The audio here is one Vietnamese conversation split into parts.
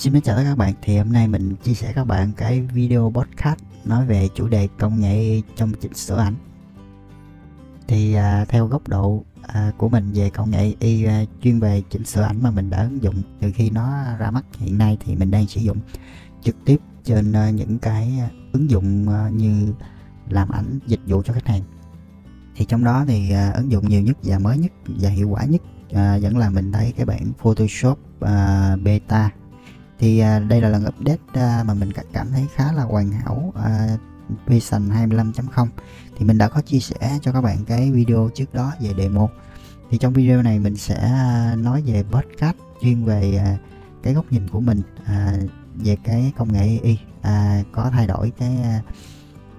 Xin chào tất cả các bạn, thì hôm nay mình chia sẻ các bạn cái video podcast nói về chủ đề công nghệ trong chỉnh sửa ảnh. Thì à, theo góc độ à, của mình về công nghệ y à, chuyên về chỉnh sửa ảnh mà mình đã ứng dụng từ khi nó ra mắt hiện nay thì mình đang sử dụng trực tiếp trên à, những cái ứng dụng à, như làm ảnh dịch vụ cho khách hàng. Thì trong đó thì à, ứng dụng nhiều nhất và mới nhất và hiệu quả nhất à, vẫn là mình thấy cái bản Photoshop à, beta thì à, đây là lần update à, mà mình cảm thấy khá là hoàn hảo à, Vision 25.0 thì mình đã có chia sẻ cho các bạn cái video trước đó về demo thì trong video này mình sẽ à, nói về podcast chuyên về à, cái góc nhìn của mình à, về cái công nghệ AI à, có thay đổi cái à,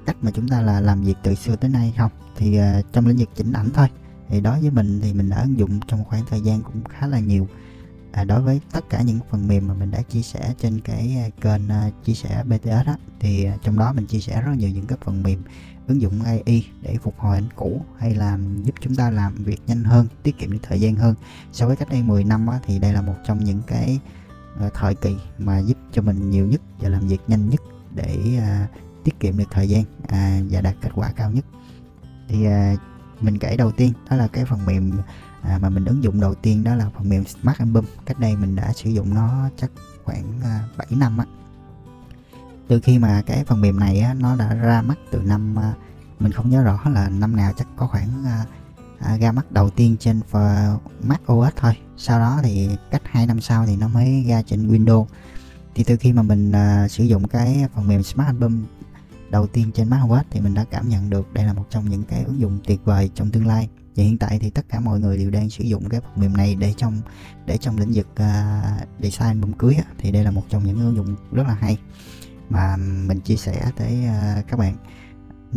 cách mà chúng ta là làm việc từ xưa tới nay không? Thì à, trong lĩnh vực chỉnh ảnh thôi. Thì đối với mình thì mình đã ứng dụng trong khoảng thời gian cũng khá là nhiều à, đối với tất cả những phần mềm mà mình đã chia sẻ trên cái à, kênh uh, chia sẻ BTS á thì uh, trong đó mình chia sẻ rất nhiều những cái phần mềm ứng dụng AI để phục hồi ảnh cũ hay là giúp chúng ta làm việc nhanh hơn tiết kiệm được thời gian hơn. So với cách đây 10 năm á, thì đây là một trong những cái uh, thời kỳ mà giúp cho mình nhiều nhất và làm việc nhanh nhất để uh, tiết kiệm được thời gian uh, và đạt kết quả cao nhất. Thì uh, mình kể đầu tiên đó là cái phần mềm à, mà mình ứng dụng đầu tiên đó là phần mềm Smart Album. Cách đây mình đã sử dụng nó chắc khoảng à, 7 năm á. Từ khi mà cái phần mềm này á, nó đã ra mắt từ năm à, mình không nhớ rõ là năm nào chắc có khoảng à, à, ra mắt đầu tiên trên Mac OS thôi. Sau đó thì cách 2 năm sau thì nó mới ra trên Windows. Thì từ khi mà mình à, sử dụng cái phần mềm Smart Album đầu tiên trên Mac OS thì mình đã cảm nhận được đây là một trong những cái ứng dụng tuyệt vời trong tương lai và hiện tại thì tất cả mọi người đều đang sử dụng cái phần mềm này để trong để trong lĩnh vực uh, design bông cưới á, thì đây là một trong những ứng dụng rất là hay mà mình chia sẻ tới uh, các bạn.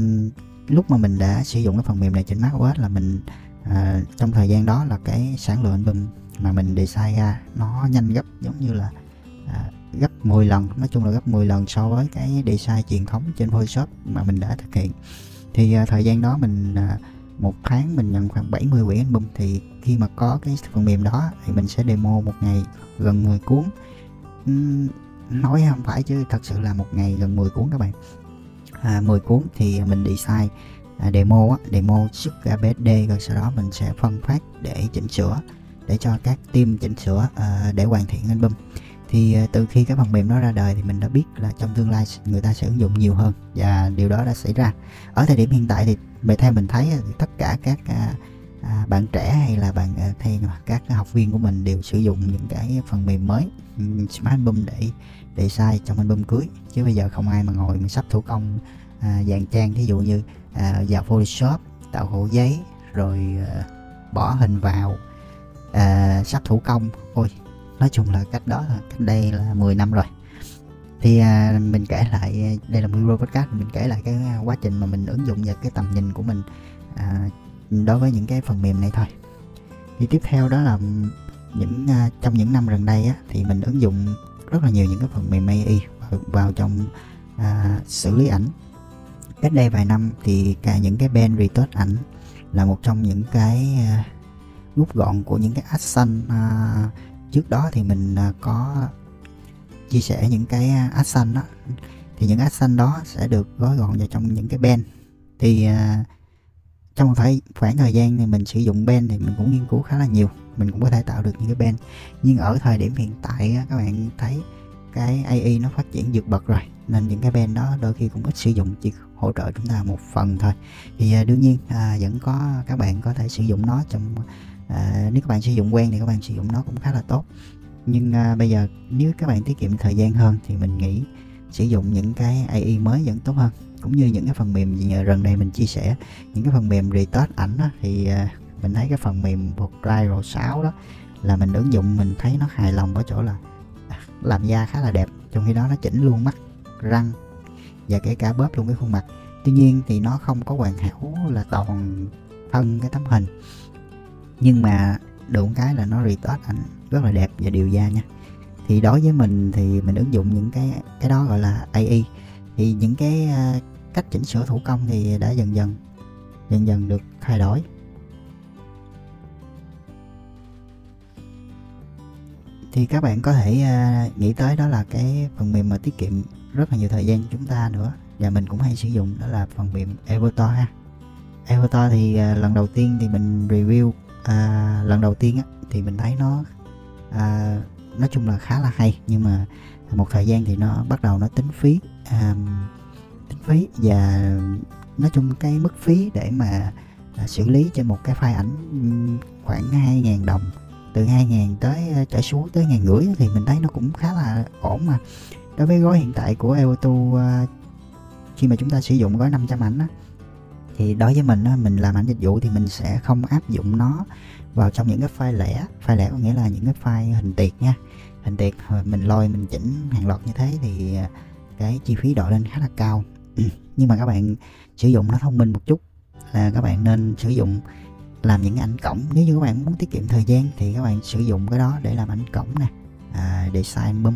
Uhm, lúc mà mình đã sử dụng cái phần mềm này trên Mac OS là mình uh, trong thời gian đó là cái sản lượng album mà mình design ra nó nhanh gấp giống như là uh, gấp 10 lần nói chung là gấp 10 lần so với cái design truyền thống trên Photoshop mà mình đã thực hiện. Thì uh, thời gian đó mình uh, một tháng mình nhận khoảng 70 quyển album thì khi mà có cái phần mềm đó thì mình sẽ demo một ngày gần 10 cuốn. Uhm, nói không phải chứ thật sự là một ngày gần 10 cuốn các bạn. À, 10 cuốn thì mình design à, demo á, demo xuất ra BSD rồi sau đó mình sẽ phân phát để chỉnh sửa để cho các team chỉnh sửa à, để hoàn thiện album thì ờ, từ khi cái phần mềm nó ra đời thì mình đã biết là trong tương lai người ta sẽ ứng dụng nhiều hơn và điều đó đã xảy ra. Ở thời điểm hiện tại thì về theo mình thấy thì tất cả các à, à, bạn trẻ hay là bạn ờ, à, thay các học viên của mình đều sử dụng những cái phần mềm mới smart album để để sai trong album cưới. Chứ bây giờ không ai mà ngồi mình sắp thủ công à, dàn trang thí dụ như à, vào Photoshop tạo hộ giấy rồi à, bỏ hình vào à, sắp thủ công. Ôi nói chung là cách đó cách đây là 10 năm rồi. Thì à, mình kể lại à, đây là micro podcast mình kể lại cái à, quá trình mà mình ứng dụng và cái tầm nhìn của mình à, đối với những cái phần mềm này thôi. Thì tiếp theo đó là những à, trong những năm gần đây á, thì mình ứng dụng rất là nhiều những cái phần mềm AI vào, vào trong à, xử lý ảnh. Cách đây vài năm thì cả những cái band retouch ảnh là một trong những cái à, rút gọn của những cái action à, trước đó thì mình à, có chia sẻ những cái à, action đó. Thì những action đó sẽ được gói gọn vào trong những cái band thì uh, trong phải khoảng thời gian này mình sử dụng band thì mình cũng nghiên cứu khá là nhiều. Mình cũng có thể tạo được những cái band nhưng ở thời điểm hiện tại các bạn thấy cái AI nó phát triển vượt bậc rồi nên những cái band đó đôi khi cũng ít sử dụng chỉ hỗ trợ chúng ta một phần thôi. Thì uh, đương nhiên uh, vẫn có các bạn có thể sử dụng nó trong à, nếu các bạn sử dụng quen thì các bạn sử dụng nó cũng khá là tốt. Nhưng à, bây giờ nếu các bạn tiết kiệm thời gian hơn thì mình nghĩ sử dụng những cái AI mới vẫn tốt hơn. Cũng như những cái phần mềm gì gần đây mình chia sẻ những cái phần mềm retouch ảnh đó, thì à, mình thấy cái phần mềm Pro 6 đó là mình ứng dụng mình thấy nó hài lòng ở chỗ là à, làm da khá là đẹp. Trong khi đó nó chỉnh luôn mắt răng và kể cả bóp luôn cái khuôn mặt. Tuy nhiên thì nó không có hoàn hảo là toàn thân cái tấm hình nhưng mà được cái là nó retouch ảnh rất là đẹp và đều da nha. Thì đối với mình thì mình ứng dụng những cái cái đó gọi là AI thì những cái à, cách chỉnh sửa thủ công thì đã dần dần dần dần được thay đổi. Thì các bạn có thể à, nghĩ tới đó là cái phần mềm mà tiết kiệm rất là nhiều thời gian chúng ta nữa. Và mình cũng hay sử dụng đó là phần mềm Avatar ha. Avatar thì à, lần đầu tiên thì mình review à, lần đầu tiên á, thì mình thấy nó à, nói chung là khá là hay nhưng mà một thời gian thì nó bắt đầu nó tính phí à, tính phí và nói chung cái mức phí để mà à, xử lý cho một cái file ảnh khoảng 2.000 đồng từ 2.000 tới à, trở xuống tới ngàn rưỡi thì mình thấy nó cũng khá là ổn mà. Đối với gói hiện tại của Evoto à, khi mà chúng ta sử dụng gói 500 ảnh á, thì đối với mình á, mình làm ảnh dịch vụ thì mình sẽ không áp dụng nó vào trong những cái file lẻ. File lẻ có nghĩa là những cái file hình tiệt nha. Hình tiệt ờ, mình lôi mình chỉnh hàng loạt như thế thì ờ, cái chi phí đội lên khá là cao. Nhưng mà các bạn sử dụng nó thông minh một chút là các bạn nên sử dụng làm những ảnh cổng. Nếu như các bạn muốn tiết kiệm thời gian thì các bạn sử dụng cái đó để làm ảnh cổng nè à, design album.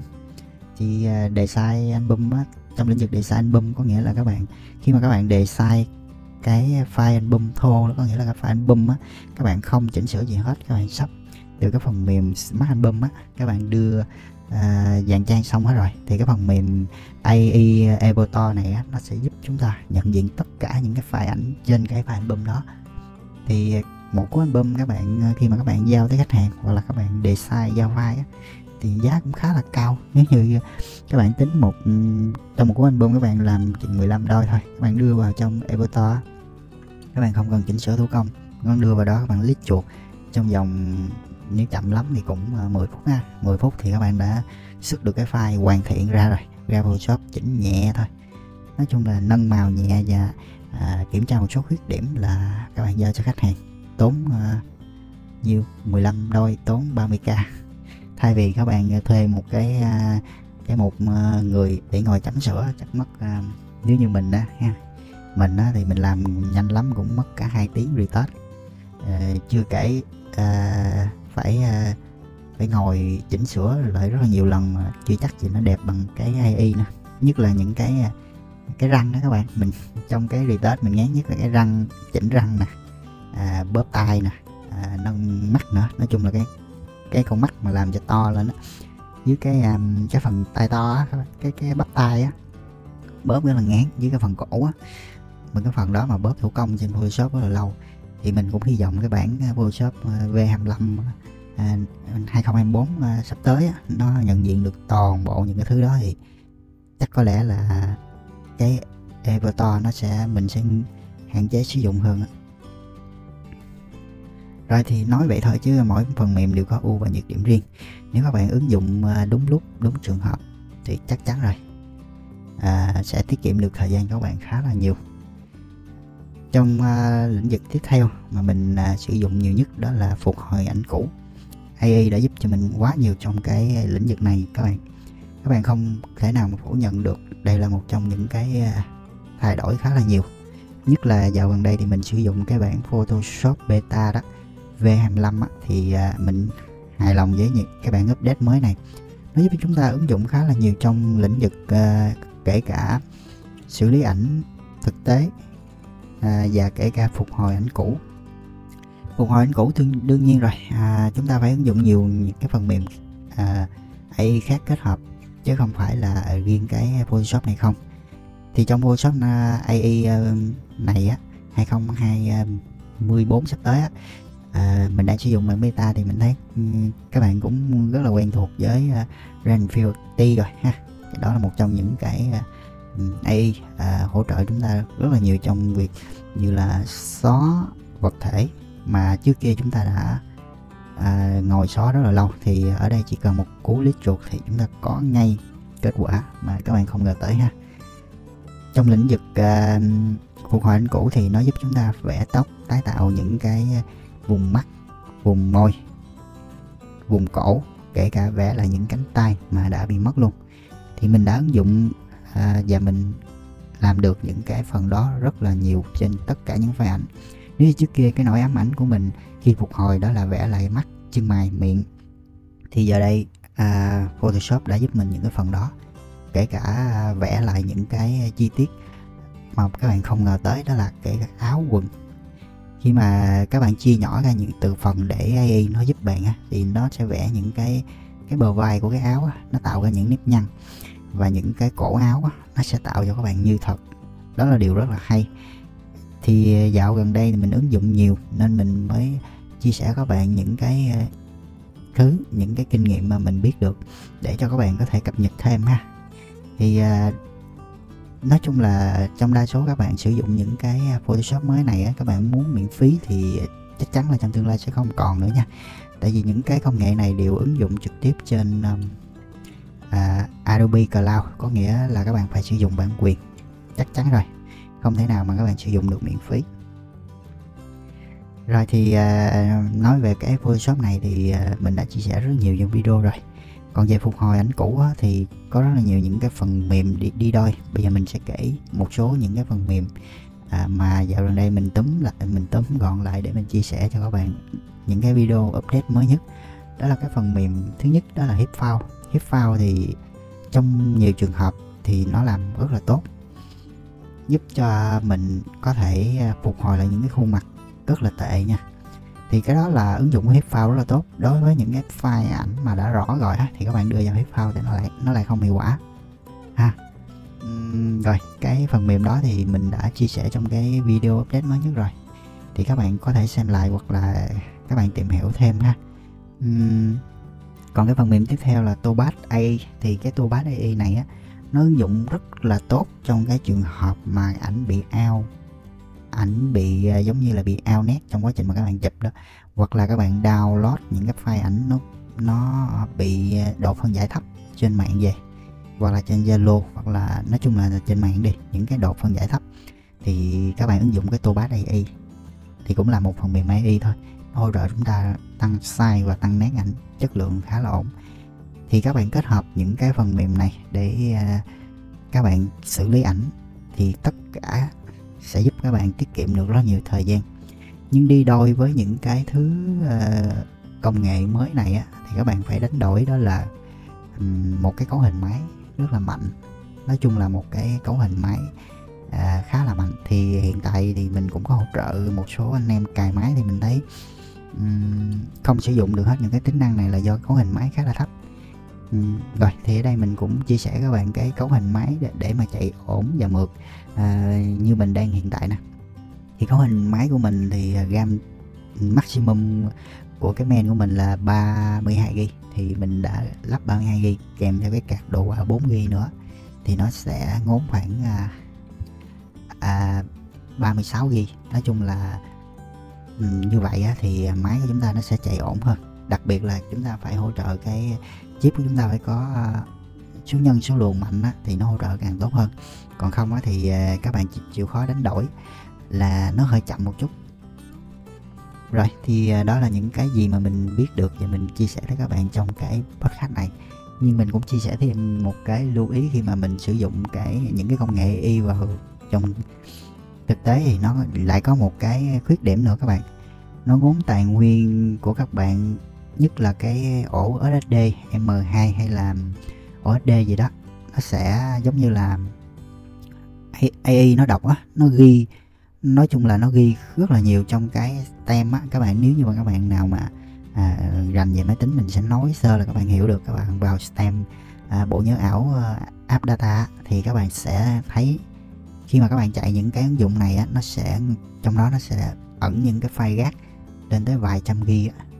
Thì uh, design album á, trong lĩnh vực design album có nghĩa là các bạn khi mà các bạn design cái file album thô đó có nghĩa là cái file album á các bạn không chỉnh sửa gì hết các bạn sắp từ cái phần mềm Smart Album á các bạn đưa à, dàn trang xong hết rồi thì cái phần mềm AI Editor này á, nó sẽ giúp chúng ta nhận diện tất cả những cái file ảnh trên cái file album đó. Thì một cuốn album các bạn khi mà các bạn giao tới khách hàng hoặc là các bạn design giao file á, thì giá cũng khá là cao. Nếu như các bạn tính một trong một cuốn album các bạn làm chừng 15 đôi thôi các bạn đưa vào trong Editor các bạn không cần chỉnh sửa thủ công. Con đưa vào đó các bạn lít chuột. Trong vòng nếu chậm lắm thì cũng à, 10 phút ha. 10 phút thì các bạn đã xuất được cái file hoàn thiện ra rồi. Ra Photoshop chỉnh nhẹ thôi. Nói chung là nâng màu nhẹ và à, kiểm tra một số khuyết điểm là các bạn giao cho khách hàng. Tốn à, nhiêu? 15 đôi tốn 30k thay vì các bạn à, thuê một cái à, cái một à, người để ngồi chấm sửa chắc mất à, nếu như mình đó ha mình á, thì mình làm nhanh lắm cũng mất cả hai tiếng retouch. À, chưa kể à, phải à, phải ngồi chỉnh sửa lại rất là nhiều lần mà chưa chắc gì nó đẹp bằng cái AI nè nhất là những cái cái răng đó các bạn. Mình trong cái retouch mình ngán nhất là cái răng chỉnh răng nè à, bóp tai nè à, nâng mắt nữa. Nói chung là cái cái con mắt mà làm cho to lên đó dưới cái um, cái phần tay to á cái cái bắp tay á bóp rất là ngán dưới cái phần cổ á mình cái phần đó mà bóp thủ công trên Photoshop rất là lâu thì mình cũng hy vọng cái bản à, Photoshop à, V25 2024 à, sắp tới nó nhận diện được toàn bộ những cái thứ đó thì chắc có lẽ là cái everton nó sẽ mình sẽ hạn chế sử dụng hơn. Rồi thì nói vậy thôi chứ mỗi phần mềm đều có ưu và nhược điểm riêng. Nếu các bạn ứng dụng đúng lúc, đúng trường hợp thì chắc chắn rồi à, sẽ tiết kiệm được thời gian của các bạn khá là nhiều. Trong uh, lĩnh vực tiếp theo mà mình uh, sử dụng nhiều nhất đó là phục hồi ảnh cũ. AI đã giúp cho mình quá nhiều trong cái lĩnh vực này các bạn. Các bạn không thể nào mà phủ nhận được đây là một trong những cái uh, thay đổi khá là nhiều. Nhất là dạo gần đây thì mình sử dụng cái bản Photoshop beta đó V25 á, thì mình hài lòng với những cái bản update mới này nó giúp chúng ta ứng dụng khá là nhiều trong lĩnh vực kể cả xử lý ảnh thực tế à, và kể cả phục hồi ảnh cũ. Phục hồi ảnh cũ đương, đương nhiên rồi. À, chúng ta phải ứng dụng nhiều những cái phần mềm à, AI khác kết hợp chứ không phải là riêng cái Photoshop này không. Thì trong Photoshop à, AI à, này á 2024 à, sắp tới á, à, mình đang sử dụng bản beta thì mình thấy ừ, các bạn cũng rất là quen thuộc với uh, Renfield T rồi ha. Đó là một trong những cái uh, AI à, hỗ trợ chúng ta rất là nhiều trong việc như là xóa vật thể mà trước kia chúng ta đã à, ngồi xóa rất là lâu. Thì ở đây chỉ cần một cú lít chuột thì chúng ta có ngay kết quả mà các bạn không ngờ tới ha. Trong lĩnh vực à, phục hồi ảnh cũ thì nó giúp chúng ta vẽ tóc tái tạo những cái vùng mắt vùng môi vùng cổ kể cả vẽ là những cánh tay mà đã bị mất luôn. Thì mình đã ứng dụng à, và mình làm được những cái phần đó rất là nhiều trên tất cả những file ảnh. Nếu như trước kia cái nỗi ám ảnh của mình khi phục hồi đó là vẽ lại mắt chân mày miệng thì giờ đây à, Photoshop đã giúp mình những cái phần đó kể cả vẽ lại những cái chi tiết mà các bạn không ngờ tới đó là cái áo quần. Khi mà các bạn chia nhỏ ra những từ phần để AI nó giúp bạn thì nó sẽ vẽ những cái cái bờ vai của cái áo nó tạo ra những nếp nhăn và những cái cổ áo á, nó sẽ tạo cho các bạn như thật. Đó là điều rất là hay. Thì ờ, dạo gần đây thì mình ứng dụng nhiều nên mình mới chia sẻ các bạn những cái ờ, thứ những cái kinh nghiệm mà mình biết được để cho các bạn có thể cập nhật thêm ha. Thì ờ, nói chung là trong đa số các bạn sử dụng những cái Photoshop mới này á, các bạn muốn miễn phí thì chắc chắn là trong tương lai sẽ không còn nữa nha. Tại vì những cái công nghệ này đều ứng dụng trực tiếp trên uh, Adobe Cloud có nghĩa là các bạn phải sử dụng bản quyền. Chắc chắn rồi. Không thể nào mà các bạn sử dụng được miễn phí. Rồi thì uh, nói về cái Photoshop này thì uh, mình đã chia sẻ rất nhiều trong video rồi. Còn về phục hồi ảnh cũ á, thì có rất là nhiều những cái phần mềm đi, đi đôi. Bây giờ mình sẽ kể một số những cái phần mềm à, mà dạo gần đây mình túm lại mình túm gọn lại để mình chia sẻ cho các bạn những cái video update mới nhất. Đó là cái phần mềm thứ nhất đó là hip Hiếp phao thì trong nhiều trường hợp thì nó làm rất là tốt giúp cho mình có thể à, phục hồi lại những cái khuôn mặt rất là tệ nha. Thì cái đó là ứng dụng của phao rất là tốt. Đối với những cái file ảnh mà đã rõ rồi á thì các bạn đưa vào file thì nó lại nó lại không hiệu quả. Ha. Uhm, rồi cái phần mềm đó thì mình đã chia sẻ trong cái video update mới nhất rồi. Thì các bạn có thể xem lại hoặc là các bạn tìm hiểu thêm ha. Uhm, còn cái phần mềm tiếp theo là Tobat AI thì cái Tobat AI này á, nó ứng dụng rất là tốt trong cái trường hợp mà ảnh bị ao ảnh bị à, giống như là bị ao nét trong quá trình mà các bạn chụp đó. Hoặc là các bạn download những cái file ảnh nó nó bị à, độ phân giải thấp trên mạng về, hoặc là trên Zalo, hoặc là nói chung là trên mạng đi, những cái độ phân giải thấp. Thì các bạn ứng dụng cái Tobat AI thì cũng là một phần mềm AI thôi hỗ trợ chúng ta tăng size và tăng nét ảnh chất lượng khá là ổn. Thì các bạn kết hợp những cái phần mềm này để à, các bạn xử lý ảnh thì tất cả sẽ giúp các bạn tiết kiệm được rất nhiều thời gian. Nhưng đi đôi với những cái thứ à, công nghệ mới này á, thì các bạn phải đánh đổi đó là một cái cấu hình máy rất là mạnh. Nói chung là một cái cấu hình máy à, khá là mạnh. Thì hiện tại thì mình cũng có hỗ trợ một số anh em cài máy thì mình thấy um, không sử dụng được hết những cái tính năng này là do cấu hình máy khá là thấp. Um, rồi thì ở đây mình cũng chia sẻ các bạn cái cấu hình máy để, để mà chạy ổn và mượt à, như mình đang hiện tại nè. Thì cấu hình máy của mình thì à, RAM maximum của cái men của mình là 32 g thì mình đã lắp 32 g kèm theo cái card đồ qua 4GB nữa thì nó sẽ ngốn khoảng à, à, 36 g nói chung là Ừ, như vậy á, thì máy của chúng ta nó sẽ chạy ổn hơn. Đặc biệt là chúng ta phải hỗ trợ cái chip của chúng ta phải có à, số nhân số luồng mạnh á, thì nó hỗ trợ càng tốt hơn. Còn không á, thì à, các bạn chịu khó đánh đổi là nó hơi chậm một chút. Rồi thì à, đó là những cái gì mà mình biết được và mình chia sẻ với các bạn trong cái podcast này. Nhưng mình cũng chia sẻ thêm một cái lưu ý khi mà mình sử dụng cái những cái công nghệ y vào trong thực tế thì nó lại có một cái khuyết điểm nữa các bạn. Nó vốn tài nguyên của các bạn nhất là cái ổ SSD M2 hay là ổ SSD gì đó nó sẽ giống như là AI nó đọc á nó ghi nói chung là nó ghi rất là nhiều trong cái tem á các bạn. Nếu như mà các bạn nào mà à, rành về máy tính mình sẽ nói sơ là các bạn hiểu được các bạn vào stem à, bộ nhớ ảo uh, app data thì các bạn sẽ thấy khi mà các bạn chạy những cái ứng dụng này á nó sẽ trong đó nó sẽ ẩn những cái file gác lên tới vài trăm gb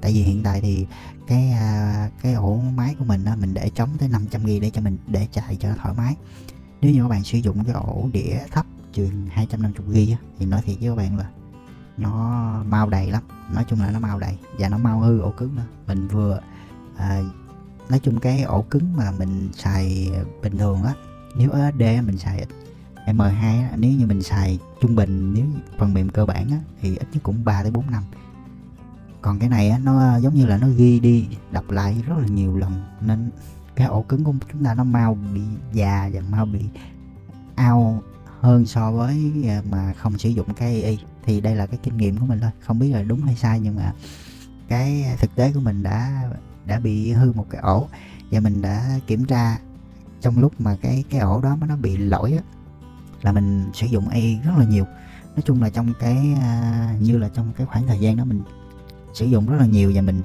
tại vì hiện tại thì cái à, cái ổ máy của mình á, mình để trống tới 500 gb để cho mình để chạy cho thoải mái. Nếu như các bạn sử dụng cái ổ đĩa thấp chừng 250 GB thì nói thiệt với các bạn là nó mau đầy lắm. Nói chung là nó mau đầy và nó mau hư ổ cứng nữa. Mình vừa à, nói chung cái ổ cứng mà mình xài bình thường á nếu SSD mình xài M2 á, nếu như mình xài trung bình nếu phần mềm cơ bản á, thì ít nhất cũng 3 tới 4 năm. Còn cái này á, nó ờ, giống như là nó ghi đi đọc lại rất là nhiều lần nên cái ổ cứng của chúng ta nó mau bị già và mau bị ao hơn so với ờ, mà không sử dụng cái AI thì đây là cái kinh nghiệm của mình thôi không biết là đúng hay sai nhưng mà cái thực tế của mình đã đã bị hư một cái ổ và mình đã kiểm tra trong lúc mà cái cái ổ đó nó bị lỗi á, là mình sử dụng AI rất là nhiều. Nói chung là trong cái à, như là trong cái khoảng thời gian đó mình sử dụng rất là nhiều và mình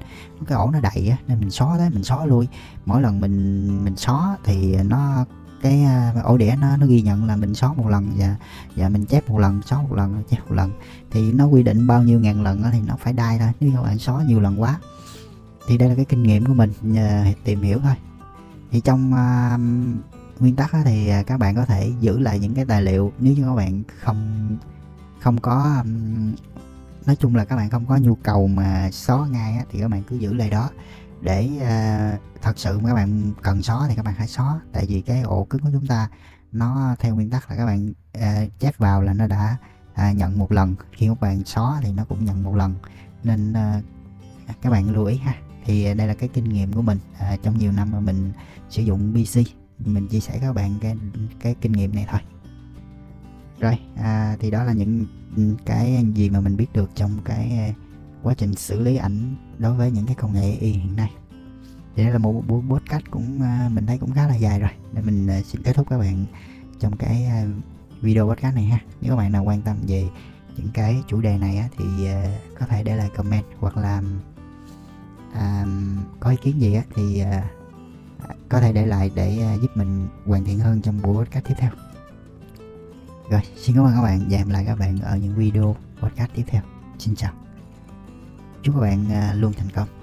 cái ổ nó đầy á nên mình xóa đấy mình xóa lui. Mỗi lần mình mình xóa thì nó cái à, ổ đĩa nó nó ghi nhận là mình xóa một lần và và mình chép một lần xóa một lần chép một lần. Thì nó quy định bao nhiêu ngàn lần thì nó phải đai thôi nếu các bạn xóa nhiều lần quá. Thì đây là cái kinh nghiệm của mình nhờ tìm hiểu thôi. Thì trong à, nguyên tắc thì à, các bạn có thể giữ lại những cái tài liệu nếu như các bạn không không có nói chung là các bạn không có nhu cầu mà xóa ngay thì các bạn cứ giữ lại đó. Để uh, thật sự các bạn cần xóa thì các bạn hãy xóa. Tại vì cái ổ cứng của chúng ta nó theo nguyên tắc là các bạn uh, chép vào là nó đã uh, nhận một lần. Khi các bạn xóa thì nó cũng nhận một lần. Nên uh, các bạn lưu ý ha. Thì đây là cái kinh nghiệm của mình uh, trong nhiều năm mà mình sử dụng PC mình chia sẻ các bạn cái cái kinh nghiệm này thôi. Rồi à, thì đó là những cái gì mà mình biết được trong cái quá trình xử lý ảnh đối với những cái công nghệ y hiện nay. Thì đây là một buổi podcast cũng à, mình thấy cũng khá là dài rồi. Nên mình à, xin kết thúc các bạn trong cái à, video podcast này ha. Nếu các bạn nào quan tâm về những cái chủ đề này á, thì có thể để lại comment hoặc là à, có ý kiến gì á, thì có thể để lại để à, giúp mình hoàn thiện hơn trong buổi podcast tiếp theo. Rồi, xin cảm ơn các bạn. Và hẹn lại các bạn ở những video podcast tiếp theo. Xin chào. Chúc các bạn à, luôn thành công.